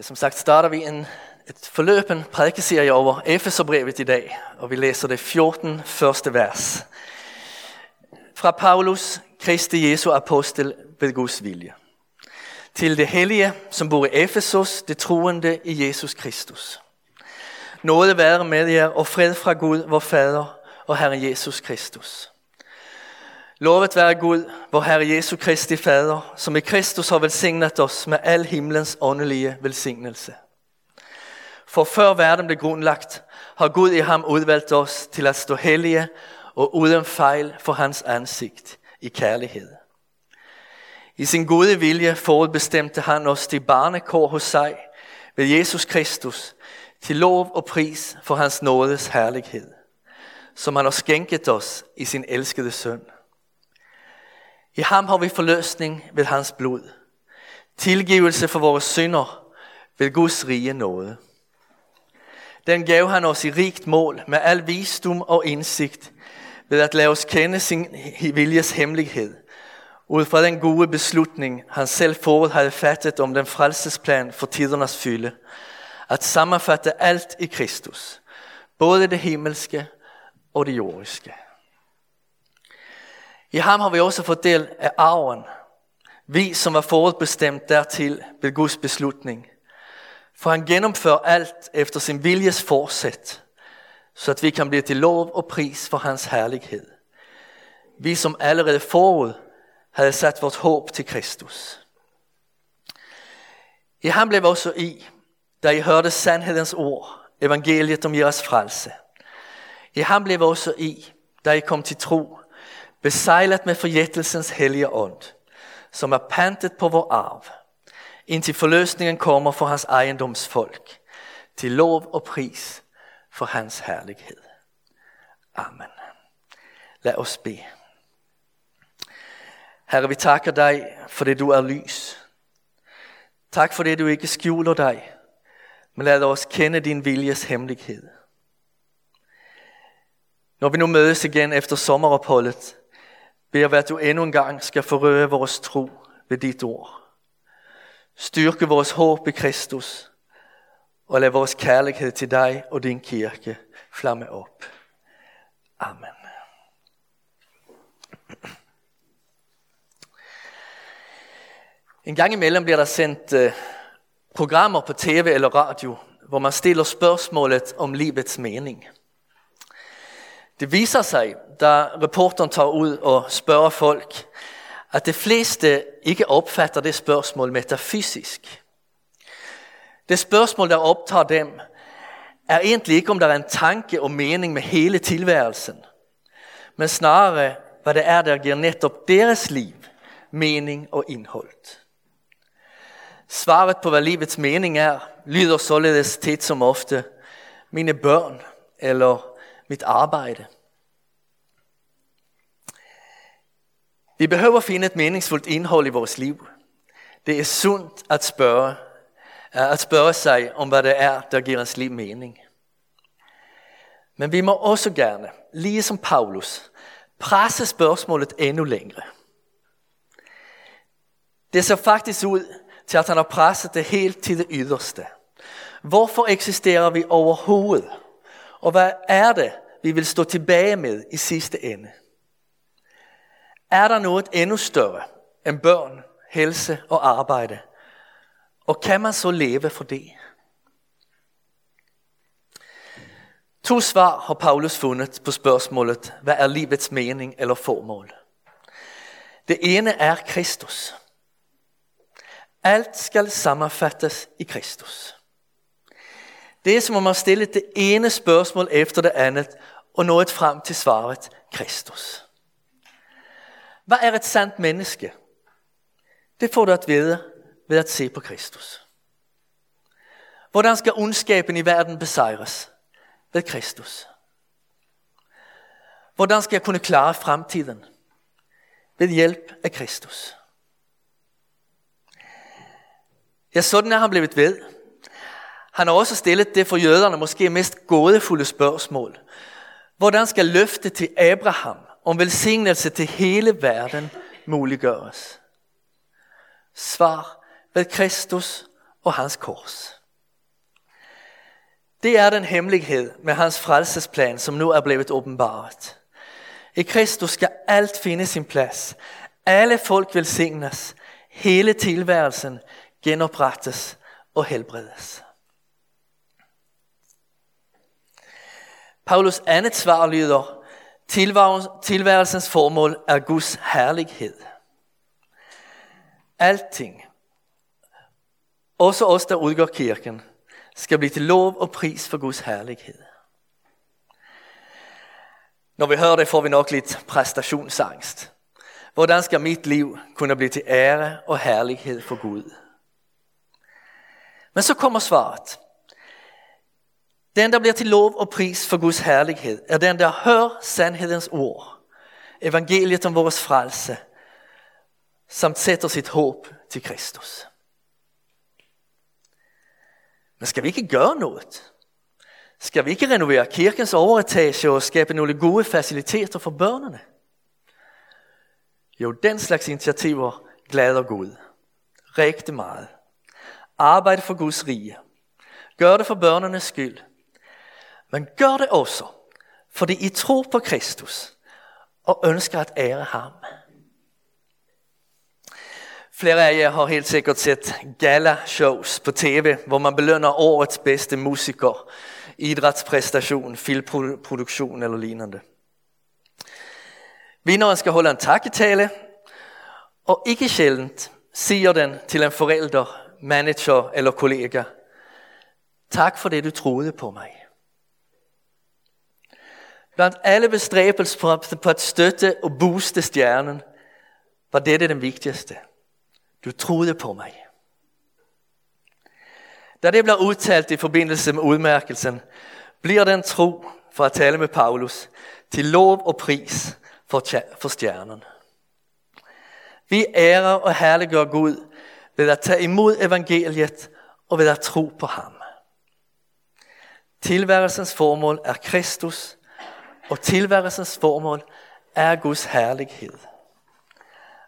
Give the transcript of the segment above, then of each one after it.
Ja, som sagt starter vi en, et forløb, en prædikeserie over Efeserbrevet i dag, og vi læser det 14 første vers. Fra Paulus, Kristi Jesu apostel ved Guds vilje. Til det hellige, som bor i Efesos, det troende i Jesus Kristus. Nåde være med jer og fred fra Gud, vor Fader og Herre Jesus Kristus. Lovet være Gud, vor Herre Jesu Kristi Fader, som i Kristus har velsignet os med al himlens åndelige velsignelse. For før verden blev grundlagt, har Gud i ham udvalgt os til at stå hellige og uden fejl for hans ansigt i kærlighed. I sin gode vilje forudbestemte han os til barnekår hos sig ved Jesus Kristus, til lov og pris for hans nådes herlighed, som han har skænket os i sin elskede søn. I ham har vi forløsning ved hans blod. Tilgivelse for vores synder ved Guds rige nåde. Den gav han os i rigt mål med al visdom og indsigt ved at lade os kende sin viljes hemmelighed, ud fra den gode beslutning, han selv forud havde fattet om den frelsesplan for tidernes fylde, at sammenfatte alt i Kristus, både det himmelske og det jordiske. I ham har vi også fået del af arven, vi som var forudbestemt dertil ved Guds beslutning. For han gennemfører alt efter sin viljes forsæt, så at vi kan blive til lov og pris for hans herlighed. Vi som allerede forud havde sat vores håb til Kristus. I ham blev også I, da I hørte sandhedens ord, evangeliet om jeres frelse. I ham blev også I, da I kom til tro, besejlet med forjættelsens hellige ånd, som er pantet på vor arv, indtil forløsningen kommer for hans ejendomsfolk, til lov og pris for hans herlighed. Amen. Lad os bede. Herre, vi takker dig, for det du er lys. Tak for det, du ikke skjuler dig, men lad os kende din viljes hemmelighed. Når vi nu mødes igen efter sommeropholdet, beder vi, at du endnu en gang skal forrøre vores tro ved dit ord. Styrke vores håb i Kristus, og lad vores kærlighed til dig og din kirke flamme op. Amen. En gang imellem bliver der sendt uh, programmer på tv eller radio, hvor man stiller spørgsmålet om livets mening. Det viser sig, da reporteren tager ud og spørger folk, at de fleste ikke opfatter det spørgsmål metafysisk. Det spørgsmål, der optager dem, er egentlig ikke, om der er en tanke og mening med hele tilværelsen, men snarere, hvad det er, der giver netop deres liv mening og indhold. Svaret på, hvad livets mening er, lyder således tit som ofte, mine børn eller mit arbejde. Vi behøver finde et meningsfuldt indhold i vores liv. Det er sundt at spørge, øh, at spørge sig om, hvad det er, der giver os liv mening. Men vi må også gerne, lige som Paulus, presse spørgsmålet endnu længere. Det ser faktisk ud til, at han har presset det helt til det yderste. Hvorfor eksisterer vi overhovedet? Og hvad er det, vi vil stå tilbage med i sidste ende? Er der noget endnu større end børn, helse og arbejde? Og kan man så leve for det? To svar har Paulus fundet på spørgsmålet, hvad er livets mening eller formål? Det ene er Kristus. Alt skal sammenfattes i Kristus. Det er som om man stiller det ene spørgsmål efter det andet, og nået frem til svaret Kristus. Hvad er et sandt menneske? Det får du at vide ved at se på Kristus. Hvordan skal ondskaben i verden besejres? Ved Kristus. Hvordan skal jeg kunne klare fremtiden? Ved hjælp af Kristus. Ja, sådan er han blevet ved. Han har også stillet det for jøderne måske mest gådefulde spørgsmål. Hvordan skal løfte til Abraham om velsignelse til hele verden muliggøres? Svar ved Kristus og hans kors. Det er den hemmelighed med hans frelsesplan, som nu er blevet åbenbaret. I Kristus skal alt finde sin plads. Alle folk velsignes. Hele tilværelsen genoprettes og helbredes. Paulus andet svar lyder, tilværelsens formål er Guds herlighed. Alting, også os der udgår kirken, skal blive til lov og pris for Guds herlighed. Når vi hører det, får vi nok lidt præstationsangst. Hvordan skal mit liv kunne blive til ære og herlighed for Gud? Men så kommer svaret. Den, der bliver til lov og pris for Guds herlighed, er den, der hører sandhedens ord, evangeliet om vores frelse, samt sætter sit håb til Kristus. Men skal vi ikke gøre noget? Skal vi ikke renovere kirkens overetage og skabe nogle gode faciliteter for børnene? Jo, den slags initiativer glæder Gud. Rigtig meget. Arbejde for Guds rige. Gør det for børnenes skyld. Men gør det også, fordi I tror på Kristus og ønsker at ære ham. Flere af jer har helt sikkert set gala-shows på tv, hvor man belønner årets bedste musiker, idrætspræstation, filmproduktion eller lignende. Vinderen skal holde en takketale, og ikke sjældent siger den til en forælder, manager eller kollega, tak for det du troede på mig. Blandt alle bestræbelser på at støtte og booste stjernen, var dette den vigtigste. Du troede på mig. Da det bliver udtalt i forbindelse med udmærkelsen, bliver den tro, for at tale med Paulus, til lov og pris for, for stjernen. Vi ærer og herliggør Gud ved at tage imod evangeliet og ved at tro på ham. Tilværelsens formål er Kristus, og tilværelsens formål er Guds herlighed.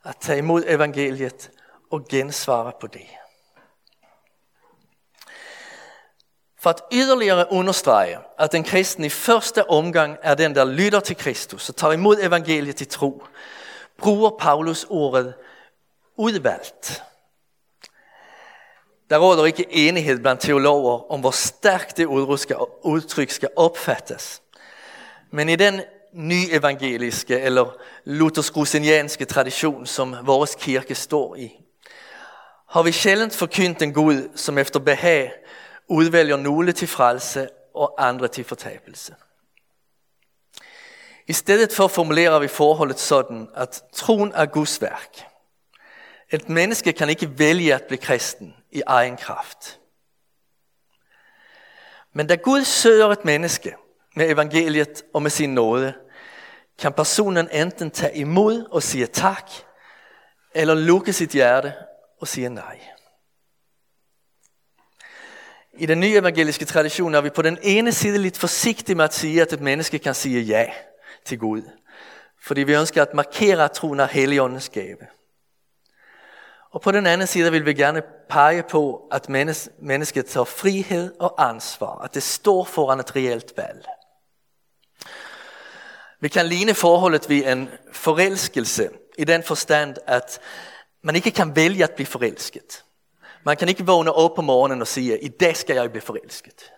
At tage imod evangeliet og gensvare på det. For at yderligere understrege, at den kristne i første omgang er den, der lytter til Kristus og tager imod evangeliet i tro, bruger Paulus ordet udvalgt. Der råder ikke enighed blandt teologer om, hvor stærkt det udtryk skal opfattes. Men i den nyevangeliske eller luthersk tradition, som vores kirke står i, har vi sjældent forkyndt en Gud, som efter behag udvælger nogle til frelse og andre til fortabelse. I stedet for formulerer vi forholdet sådan, at troen er Guds værk. Et menneske kan ikke vælge at blive kristen i egen kraft. Men da Gud søger et menneske med evangeliet og med sin nåde, kan personen enten tage imod og sige tak, eller lukke sit hjerte og sige nej. I den nye evangeliske tradition er vi på den ene side lidt forsigtige med at sige, at et menneske kan sige ja til Gud. Fordi vi ønsker at markere troen er heligåndens gave. Og på den anden side vil vi gerne pege på, at mennesket tager frihed og ansvar. At det står foran et reelt valg. Vi kan ligne forholdet ved en forelskelse i den forstand, at man ikke kan vælge at blive forelsket. Man kan ikke vågne op på morgenen og sige, i dag skal jeg blive forelsket.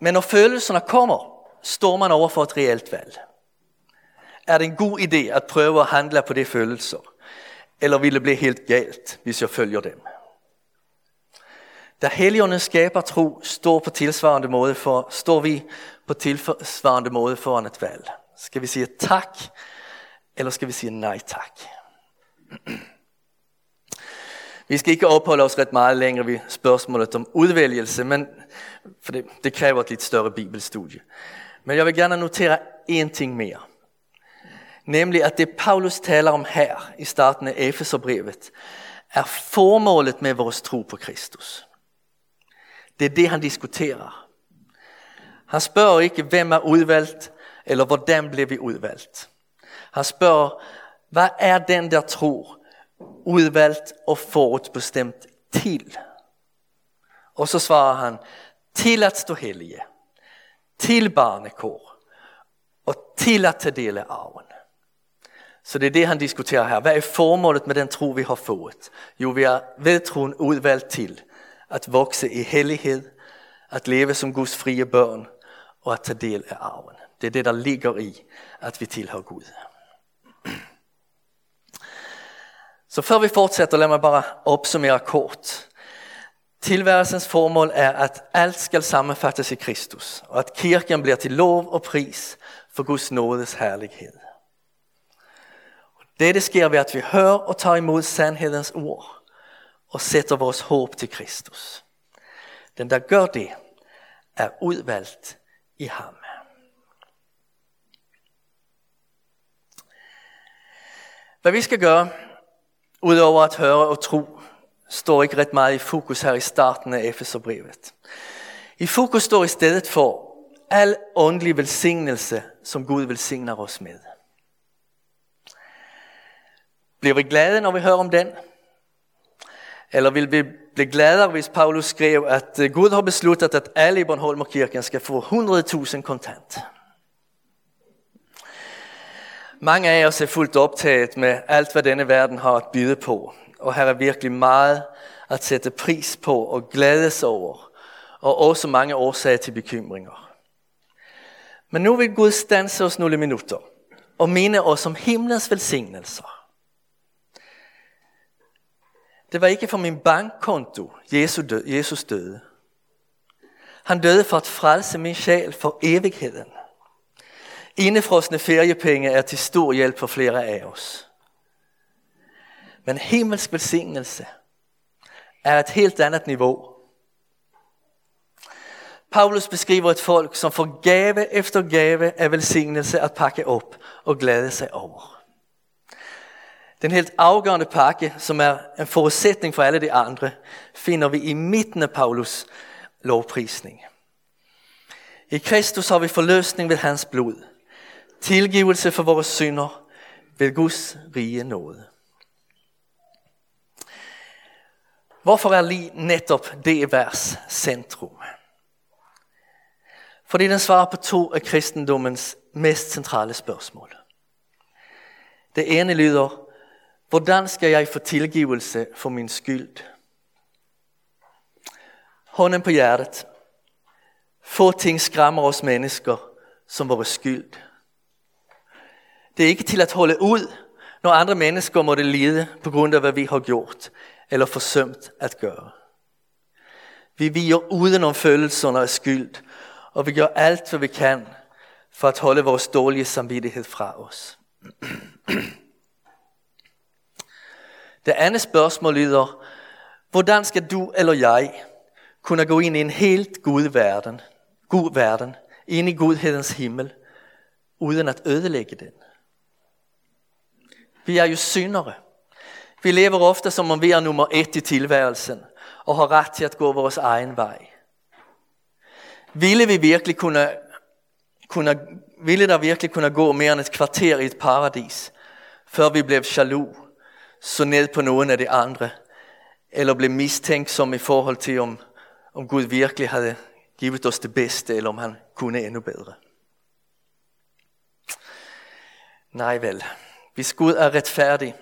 Men når følelserne kommer, står man over for et reelt valg. Er det en god idé at prøve at handle på de følelser? Eller vil det blive helt galt, hvis jeg følger dem? Da helligånden skaber tro, står, på tilsvarende måde for, står vi på tilsvarende måde foran et valg. Skal vi sige tak, eller skal vi sige nej tak? Vi skal ikke opholde os ret meget længere ved spørgsmålet om udvælgelse, men, for det, det kræver et lidt større bibelstudie. Men jeg vil gerne notere en ting mere. Nemlig at det Paulus taler om her i starten af Efeserbrevet, er formålet med vores tro på Kristus. Det er det, han diskuterer. Han spørger ikke, hvem er udvalgt, eller hvordan blev vi udvalgt. Han spørger, hvad er den der tror, udvalgt og forudbestemt til. Og så svarer han, til at stå hellige, til barnekår og til at tage del af arven. Så det er det, han diskuterer her. Hvad er formålet med den tro, vi har fået? Jo, vi er ved troen udvalgt til at vokse i hellighed, at leve som Guds frie børn og at tage del af arven. Det er det, der ligger i, at vi tilhører Gud. Så før vi fortsætter, lad mig bare opsummere kort. Tilværelsens formål er, at alt skal sammenfattes i Kristus, og at kirken bliver til lov og pris for Guds nådes herlighed. Det, det sker ved, at vi hører og tager imod sandhedens ord og sætter vores håb til Kristus. Den, der gør det, er udvalgt i ham. Hvad vi skal gøre, udover at høre og tro, står ikke ret meget i fokus her i starten af Efeserbrevet. I fokus står i stedet for al åndelig velsignelse, som Gud velsigner os med. Bliver vi glade, når vi hører om den? Eller vil vi blive gladere, hvis Paulus skrev, at øh, Gud har besluttet, at alle i Bornholmerkirken skal få 100.000 kontant? Mange af os er fuldt optaget med alt, hvad denne verden har at byde på. Og her er virkelig meget at sætte pris på og glædes over. Og også mange årsager til bekymringer. Men nu vil Gud stanse os nogle minutter og minde os om himlens velsignelser. Det var ikke for min bankkonto, Jesus, Jesus døde. Han døde for at frelse min sjæl for evigheden. Indefrosne feriepenge er til stor hjælp for flere af os. Men himmelsk velsignelse er et helt andet niveau. Paulus beskriver et folk, som får gave efter gave af velsignelse at pakke op og glæde sig over. Den helt afgørende pakke, som er en forudsætning for alle de andre, finder vi i midten af Paulus lovprisning. I Kristus har vi forløsning ved hans blod, tilgivelse for vores synder ved Guds rige nåde. Hvorfor er lige netop det vers centrum? Fordi den svarer på to af kristendommens mest centrale spørgsmål. Det ene lyder, hvordan skal jeg få tilgivelse for min skyld? Hånden på hjertet. Få ting skræmmer os mennesker som vores skyld. Det er ikke til at holde ud, når andre mennesker måtte lide på grund af, hvad vi har gjort eller forsømt at gøre. Vi viger udenom følelserne af skyld, og vi gør alt, hvad vi kan for at holde vores dårlige samvittighed fra os. Det andet spørgsmål lyder, hvordan skal du eller jeg kunne gå ind i en helt god verden, god verden, ind i godhedens himmel, uden at ødelægge den? Vi er jo syndere. Vi lever ofte som om vi er nummer et i tilværelsen og har ret til at gå vores egen vej. Ville vi virkelig kunne, kunne, ville der virkelig kunne gå mere end et kvarter i et paradis, før vi blev jaloux så ned på nogen af de andre, eller blev mistænksom i forhold til, om, om Gud virkelig havde givet os det bedste, eller om han kunne endnu bedre. Nej vel, hvis Gud er retfærdig,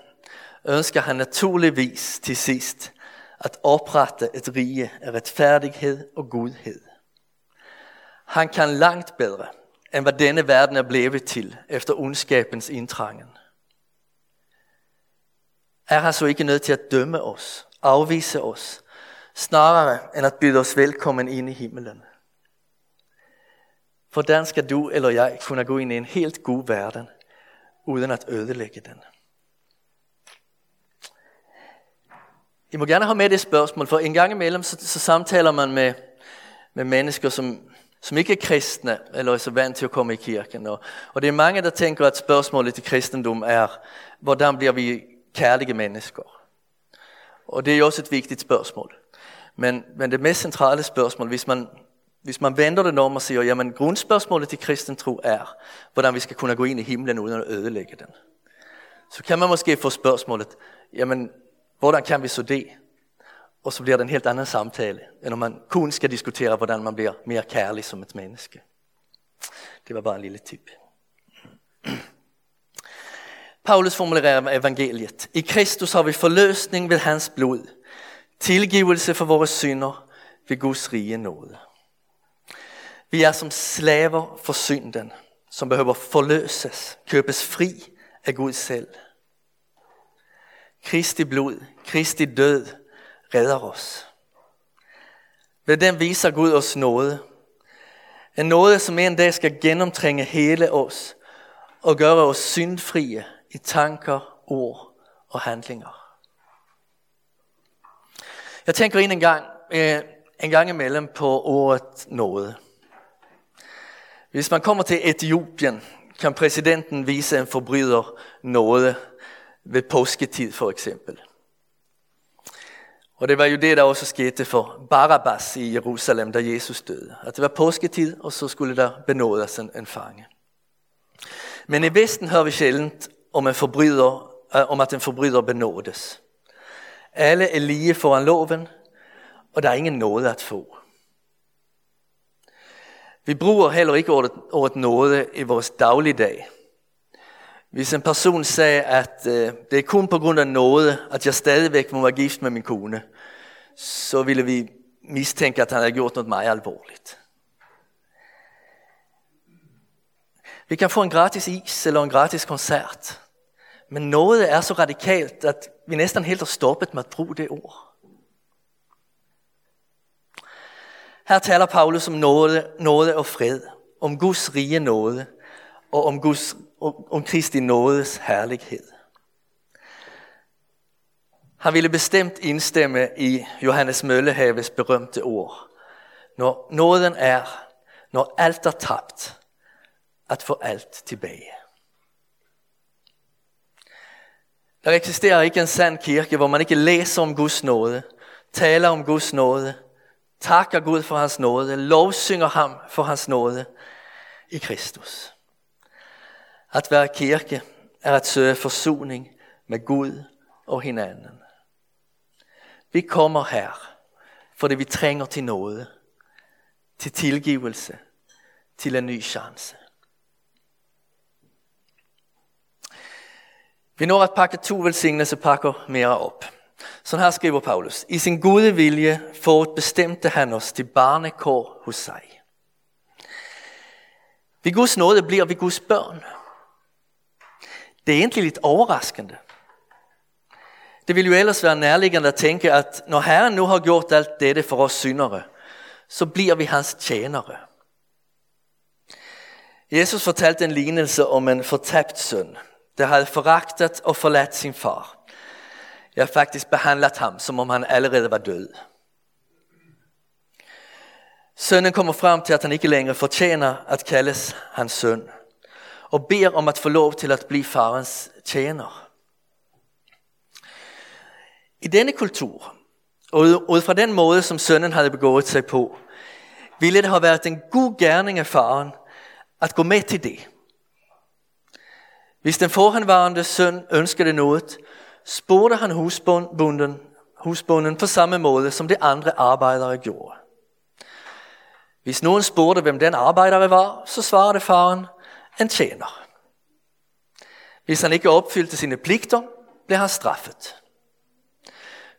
ønsker han naturligvis til sidst at oprette et rige af retfærdighed og godhed. Han kan langt bedre, end hvad denne verden er blevet til efter ondskabens indtrangen er han så ikke nødt til at dømme os, afvise os, snarere end at byde os velkommen ind i himmelen. Hvordan skal du eller jeg kunne gå ind i en helt god verden, uden at ødelægge den? I må gerne have med det spørgsmål, for en gang imellem så, så samtaler man med, med mennesker, som, som ikke er kristne, eller er så vant til at komme i kirken. Og, og det er mange, der tænker, at spørgsmålet til kristendom er, hvordan bliver vi kærlige mennesker? Og det er jo også et vigtigt spørgsmål. Men, men det mest centrale spørgsmål, hvis man, hvis man vender det om og siger, jamen grundspørgsmålet til kristen tro er, hvordan vi skal kunne gå ind i himlen uden at ødelægge den. Så kan man måske få spørgsmålet, jamen, hvordan kan vi så det? Og så bliver det en helt anden samtale, end når man kun skal diskutere, hvordan man bliver mere kærlig som et menneske. Det var bare en lille tip. Paulus formulerer evangeliet. I Kristus har vi forløsning ved hans blod, tilgivelse for vores synder ved Guds rige nåde. Vi er som slaver for synden, som behøver forløses, købes fri af Gud selv. Kristi blod, Kristi død redder os. Ved den viser Gud os noget. En nåde, som en dag skal gennemtrænge hele os og gøre os syndfrie i tanker, ord og handlinger. Jeg tænker ind en gang, øh, en gang imellem på ordet noget. Hvis man kommer til Etiopien, kan præsidenten vise en forbryder noget ved påsketid for eksempel. Og det var jo det, der også skete for Barabbas i Jerusalem, da Jesus døde. At det var påsketid, og så skulle der benådes en, en fange. Men i Vesten hører vi sjældent om, en forbryder, øh, om at en forbryder benådes. Alle er lige foran loven, og der er ingen nåde at få. Vi bruger heller ikke ordet, ordet nåde i vores dagligdag. Hvis en person sagde, at øh, det er kun på grund af nåde, at jeg stadigvæk må være gift med min kone, så ville vi mistænke, at han havde gjort noget meget alvorligt. Vi kan få en gratis is eller en gratis koncert. Men noget er så radikalt, at vi næsten helt har stoppet med at bruge det ord. Her taler Paulus om nåde, nåde og fred, om Guds rige nåde og om, Guds, om Kristi nådes herlighed. Han ville bestemt indstemme i Johannes Møllehaves berømte ord. Når nåden er, når alt er tabt, at få alt tilbage. Der eksisterer ikke en sand kirke, hvor man ikke læser om Guds nåde, taler om Guds nåde, takker Gud for hans nåde, lovsynger ham for hans nåde i Kristus. At være kirke er at søge forsoning med Gud og hinanden. Vi kommer her, fordi vi trænger til noget, til tilgivelse, til en ny chance. Vi når at pakke to velsignelsepakker mere op. Sådan her skriver Paulus. I sin gode vilje bestemte han os til barnekår hos sig. Ved Guds nåde bliver vi Guds børn. Det er egentlig lidt overraskende. Det ville jo ellers være nærliggende at tænke, at når Herren nu har gjort alt dette for os syndere, så bliver vi hans tjenere. Jesus fortalte en lignelse om en fortabt søn, der havde foragtet og forladt sin far. Jeg har faktisk behandlet ham, som om han allerede var død. Sønnen kommer frem til, at han ikke længere fortjener at kaldes hans søn, og beder om at få lov til at blive farens tjener. I denne kultur, og ud fra den måde, som sønnen havde begået sig på, ville det have været en god gerning af faren at gå med til det. Hvis den forhenværende søn ønskede noget, spurgte han husbunden, husbunden på samme måde, som de andre arbejdere gjorde. Hvis nogen spurgte, hvem den arbejdere var, så svarede faren, en tjener. Hvis han ikke opfyldte sine pligter, blev han straffet.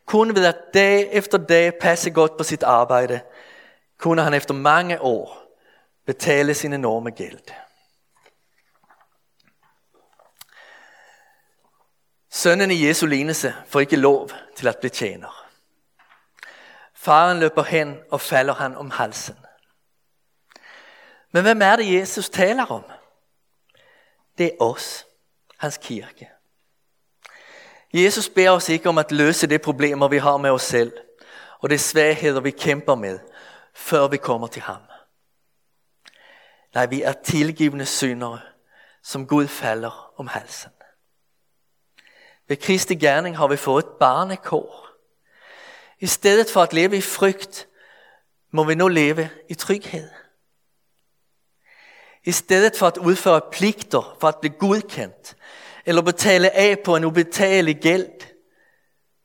Kun ved at dag efter dag passe godt på sit arbejde, kunne han efter mange år betale sin enorme gæld. Sønnen i Jesu lignelse får ikke lov til at blive tjener. Faren løber hen og falder han om halsen. Men hvem er det, Jesus taler om? Det er os, hans kirke. Jesus beder os ikke om at løse de problemer, vi har med os selv, og de svagheder, vi kæmper med, før vi kommer til ham. Nej, vi er tilgivende syndere, som Gud falder om halsen. Ved Kristi gerning har vi fået barnekår. I stedet for at leve i frygt, må vi nu leve i tryghed. I stedet for at udføre pligter for at blive godkendt, eller betale af på en ubetalelig gæld,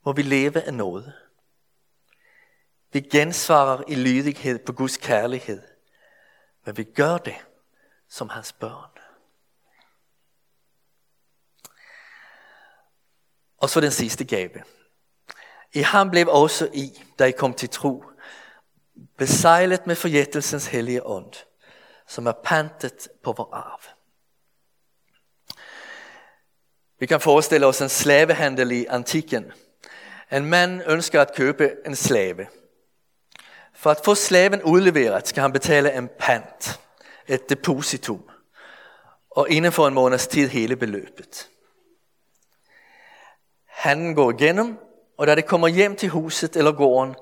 må vi leve af noget. Vi gensvarer i lydighed på Guds kærlighed, men vi gør det som hans børn. Og så den sidste gave. I ham blev også I, da I kom til tro, besejlet med forjættelsens hellige ånd, som er pantet på vor arv. Vi kan forestille os en slavehandel i antikken. En mand ønsker at købe en slave. For at få slaven udleveret skal han betale en pant, et depositum, og inden for en måneds tid hele beløbet. Han går igennem, og da det kommer hjem til huset eller gården,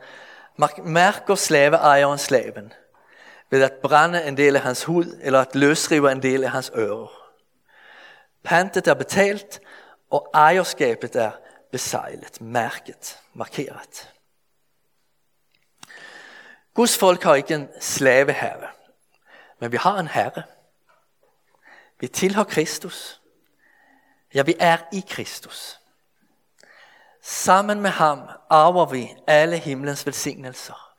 mærker slaveejeren slaven ved at brænde en del af hans hud eller at løsrive en del af hans ører. Pantet er betalt, og ejerskabet er besejlet, mærket, markeret. Guds folk har ikke en slaveherre, men vi har en herre. Vi tilhører Kristus. Ja, vi er i Kristus. Sammen med ham arver vi alle himlens velsignelser.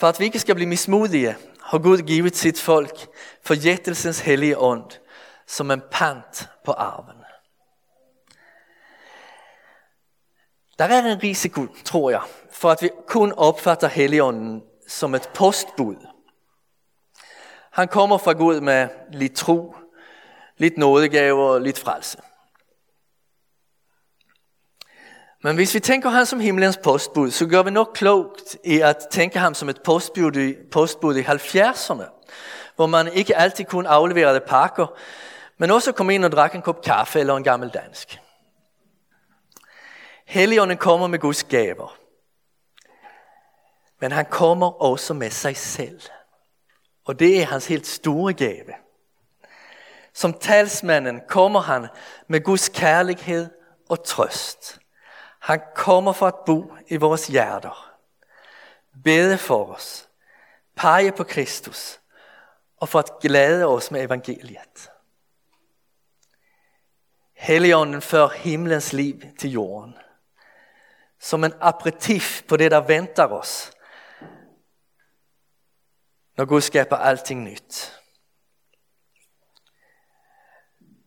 For at vi ikke skal blive mismodige, har Gud givet sit folk forjættelsens hellige ånd som en pant på arven. Der er en risiko, tror jeg, for at vi kun opfatter Helligånden som et postbud. Han kommer fra Gud med lidt tro, lidt nådegaver og lidt frelse. Men hvis vi tænker ham som himlens postbud, så gør vi nok klogt i at tænke ham som et postbud i, postbud i 70'erne, hvor man ikke altid kun afleverede pakker, men også kom ind og drak en kop kaffe eller en gammel dansk. Helligånden kommer med Guds gaver. Men han kommer også med sig selv. Og det er hans helt store gave. Som talsmanden kommer han med Guds kærlighed og trøst. Han kommer for at bo i vores hjerter. Bede for os. Pege på Kristus. Og for at glæde os med evangeliet. Helligånden fører himlens liv til jorden. Som en aperitif på det, der venter os. Når Gud skaber alting nyt.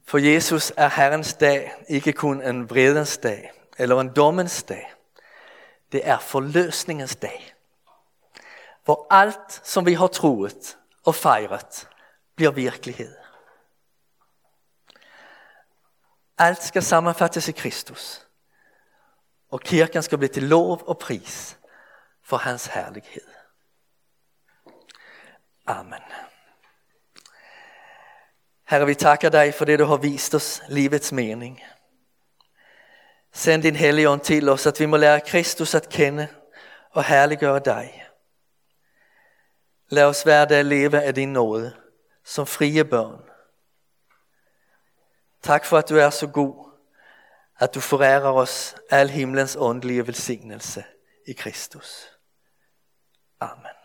For Jesus er Herrens dag ikke kun en vredens dag eller en dommens dag. Det er forløsningens dag. Hvor alt, som vi har troet og fejret, bliver virkelighed. Alt skal sammenfattes i Kristus. Og kirken skal blive til lov og pris for hans herlighed. Amen. Herre, vi takker dig for det, du har vist os livets mening. Send din Helligånd til os, at vi må lære Kristus at kende og herliggøre dig. Lad os hver dag leve af din nåde som frie børn. Tak for, at du er så god, at du forærer os al himlens åndelige velsignelse i Kristus. Amen.